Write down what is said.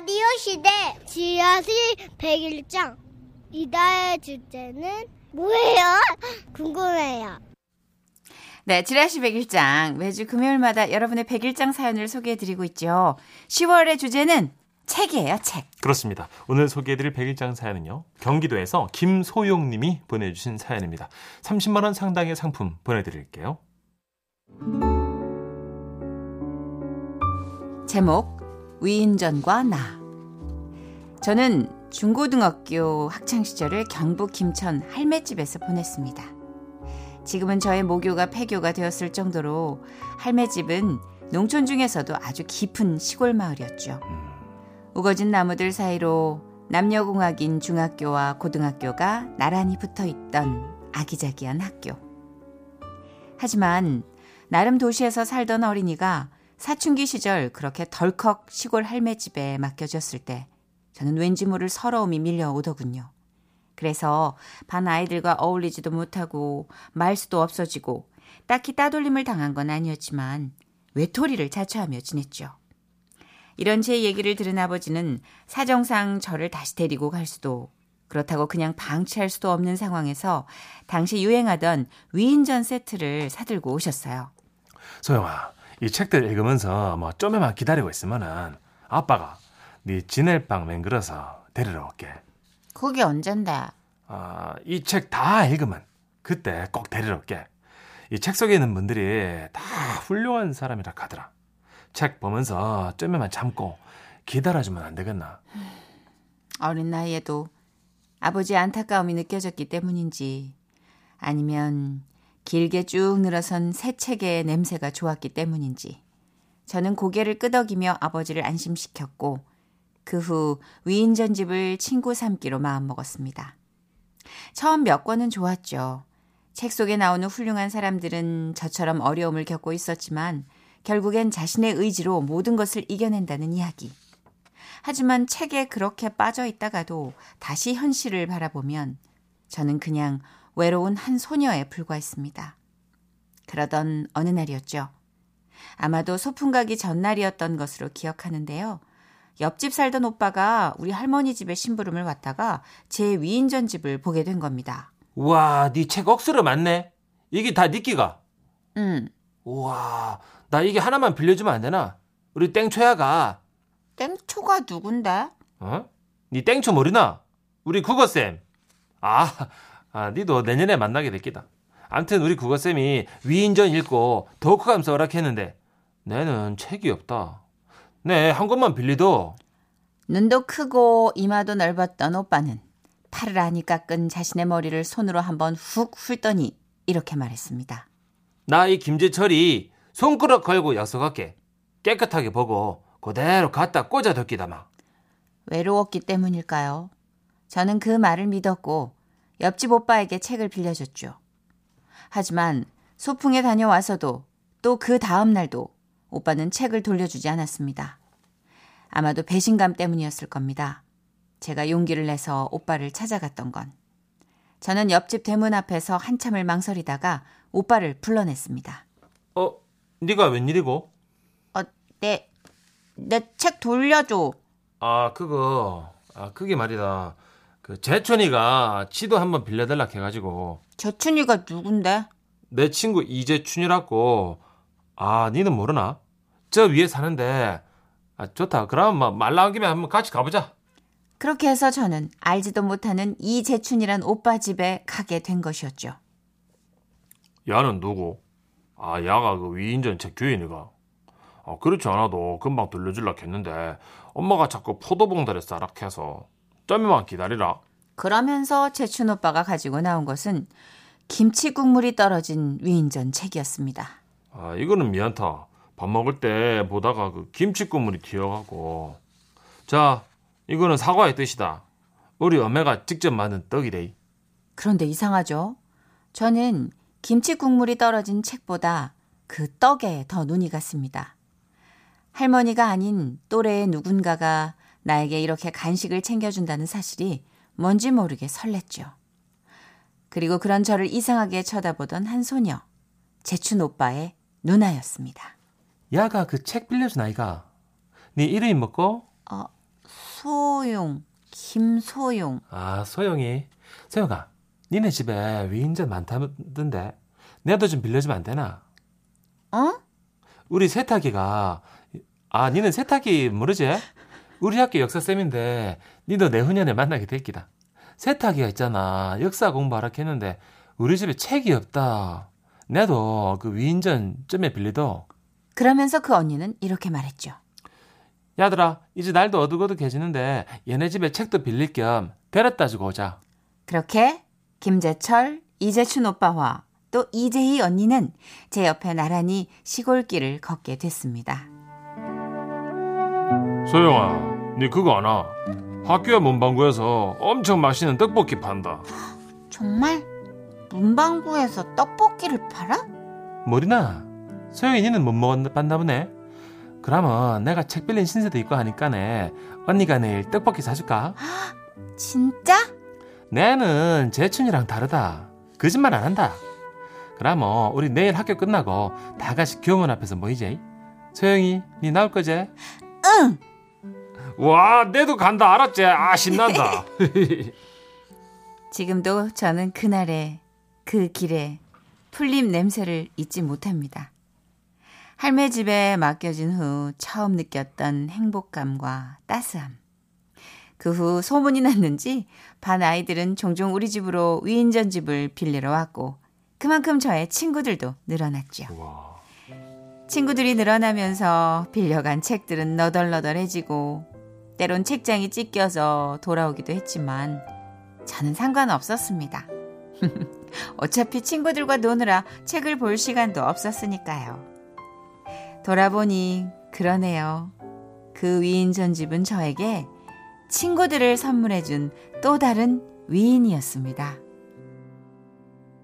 라디오 시대 지하실 101장 이달의 주제는 뭐예요? 궁금해요. 네, 지라시 101장 매주 금요일마다 여러분의 101장 사연을 소개해드리고 있죠. 10월의 주제는 책이에요, 책. 그렇습니다. 오늘 소개해드릴 101장 사연은요. 경기도에서 김소용 님이 보내주신 사연입니다. 30만 원 상당의 상품 보내드릴게요. 제목 위인전과 나 저는 중고등학교 학창 시절을 경북 김천 할매집에서 보냈습니다. 지금은 저의 모교가 폐교가 되었을 정도로 할매집은 농촌 중에서도 아주 깊은 시골 마을이었죠. 우거진 나무들 사이로 남녀공학인 중학교와 고등학교가 나란히 붙어 있던 아기자기한 학교. 하지만 나름 도시에서 살던 어린이가 사춘기 시절 그렇게 덜컥 시골 할매 집에 맡겨졌을 때 저는 왠지 모를 서러움이 밀려오더군요. 그래서 반 아이들과 어울리지도 못하고 말 수도 없어지고 딱히 따돌림을 당한 건 아니었지만 외톨이를 자처하며 지냈죠. 이런 제 얘기를 들은 아버지는 사정상 저를 다시 데리고 갈 수도 그렇다고 그냥 방치할 수도 없는 상황에서 당시 유행하던 위인전 세트를 사들고 오셨어요. 소영아, 이 책들 읽으면서 뭐 좀에만 기다리고 있으면은 아빠가 네 지낼 방 맹글어서 데리러 올게. 그게 언젠데? 아, 이 책 다 읽으면 그때 꼭 데리러 올게. 이 책 속에 있는 분들이 다 훌륭한 사람이라 하더라. 책 보면서 좀에만 참고 기다려주면 안 되겠나? 어린 나이에도 아버지의 안타까움이 느껴졌기 때문인지 아니면 길게 쭉 늘어선 새 책의 냄새가 좋았기 때문인지 저는 고개를 끄덕이며 아버지를 안심시켰고 그 후 위인전집을 친구 삼기로 마음먹었습니다. 처음 몇 권은 좋았죠. 책 속에 나오는 훌륭한 사람들은 저처럼 어려움을 겪고 있었지만 결국엔 자신의 의지로 모든 것을 이겨낸다는 이야기. 하지만 책에 그렇게 빠져 있다가도 다시 현실을 바라보면 저는 그냥 외로운 한 소녀에 불과했습니다. 그러던 어느 날이었죠. 아마도 소풍 가기 전날이었던 것으로 기억하는데요. 옆집 살던 오빠가 우리 할머니 집에 심부름을 왔다가 제 위인전 집을 보게 된 겁니다. 우와, 네 책 억수로 많네. 이게 다 니끼가. 응. 우와, 나 이게 하나만 빌려주면 안 되나? 우리 땡초야가. 땡초가 누군데? 어? 니 땡초 모르나? 우리 국어쌤. 아, 아, 니도 내년에 만나게 됐기다. 암튼 우리 국어쌤이 위인전 읽고 독후감 써라 했는데 내는 책이 없다. 네, 한 권만 빌리도. 눈도 크고 이마도 넓었던 오빠는 팔을 아니 깎은 자신의 머리를 손으로 한번 훅 훑더니 이렇게 말했습니다. 나 이 김재철이 손가락 걸고 약속할게. 깨끗하게 보고 그대로 갖다 꽂아 뒀기다마. 외로웠기 때문일까요? 저는 그 말을 믿었고 옆집 오빠에게 책을 빌려줬죠. 하지만 소풍에 다녀와서도 또 그 다음 날도 오빠는 책을 돌려주지 않았습니다. 아마도 배신감 때문이었을 겁니다. 제가 용기를 내서 오빠를 찾아갔던 건. 저는 옆집 대문 앞에서 한참을 망설이다가 오빠를 불러냈습니다. 어, 네가 웬일이고? 어, 내, 내 책 돌려줘. 아, 그거. 아, 그게 말이다. 그 재춘이가 지도 한번 빌려달라 해가지고 재춘이가 누군데? 내 친구 이재춘이라고. 아, 니는 모르나? 저 위에 사는데. 아, 좋다. 그럼 뭐말 나온 김에 한번 같이 가보자. 그렇게 해서 저는 알지도 못하는 이재춘이란 오빠 집에 가게 된 것이었죠. 야는 누구? 아, 야가 그 위인전 책 주인이가. 아, 그렇지 않아도 금방 돌려줄라 했는데 엄마가 자꾸 포도봉다리 싸락 해서 점에만 기다리라. 그러면서 재춘 오빠가 가지고 나온 것은 김치 국물이 떨어진 위인전 책이었습니다. 아, 이거는 미안타. 밥 먹을 때 보다가 그 김치 국물이 튀어가고. 자, 이거는 사과의 뜻이다. 우리 엄매가 직접 만든 떡이래. 그런데 이상하죠? 저는 김치 국물이 떨어진 책보다 그 떡에 더 눈이 갔습니다. 할머니가 아닌 또래의 누군가가 나에게 이렇게 간식을 챙겨준다는 사실이 뭔지 모르게 설렜죠. 그리고 그런 저를 이상하게 쳐다보던 한 소녀, 재춘 오빠의 누나였습니다. 야가 그 책 빌려준 아이가. 네 이름이 뭐고? 어, 소용, 김소용. 아, 소영이. 소영아, 니네 집에 위인전 많다던데. 내도 좀 빌려주면 안 되나? 어? 우리 세탁기가 아, 니는 세탁기 모르지? 우리 학교 역사쌤인데 니도 내후년에 만나게 됐기다. 세탁기가 있잖아. 역사 공부하라 했는데 우리 집에 책이 없다. 내도 그 위인전 점에 빌리도 그러면서 그 언니는 이렇게 말했죠. 야들아 이제 날도 어둑어둑해지는데 얘네 집에 책도 빌릴 겸 데려다 주고 오자. 그렇게 김재철, 이재춘 오빠와 또 이재희 언니는 제 옆에 나란히 시골길을 걷게 됐습니다. 소영아, 니 그거 아나? 학교에 문방구에서 엄청 맛있는 떡볶이 판다. 정말 문방구에서 떡볶이를 팔아? 머리나? 소영이 니는 못 먹었나 보네? 그러면 내가 책 빌린 신세도 있고 하니까네 언니가 내일 떡볶이 사줄까? 진짜? 내는 재춘이랑 다르다. 거짓말 안 한다. 그러면 우리 내일 학교 끝나고 다 같이 교문 앞에서 모이지? 소영이, 니 나올 거지? 응. 와, 내도 간다 알았지? 아 신난다. 지금도 저는 그날의 그 길에 풀림 냄새를 잊지 못합니다. 할매 집에 맡겨진 후 처음 느꼈던 행복감과 따스함. 그 후 소문이 났는지 반 아이들은 종종 우리 집으로 위인전 집을 빌리러 왔고 그만큼 저의 친구들도 늘어났죠. 와, 친구들이 늘어나면서 빌려간 책들은 너덜너덜해지고 때론 책장이 찢겨서 돌아오기도 했지만 저는 상관없었습니다. 어차피 친구들과 노느라 책을 볼 시간도 없었으니까요. 돌아보니 그러네요. 그 위인 전 집은 저에게 친구들을 선물해준 또 다른 위인이었습니다.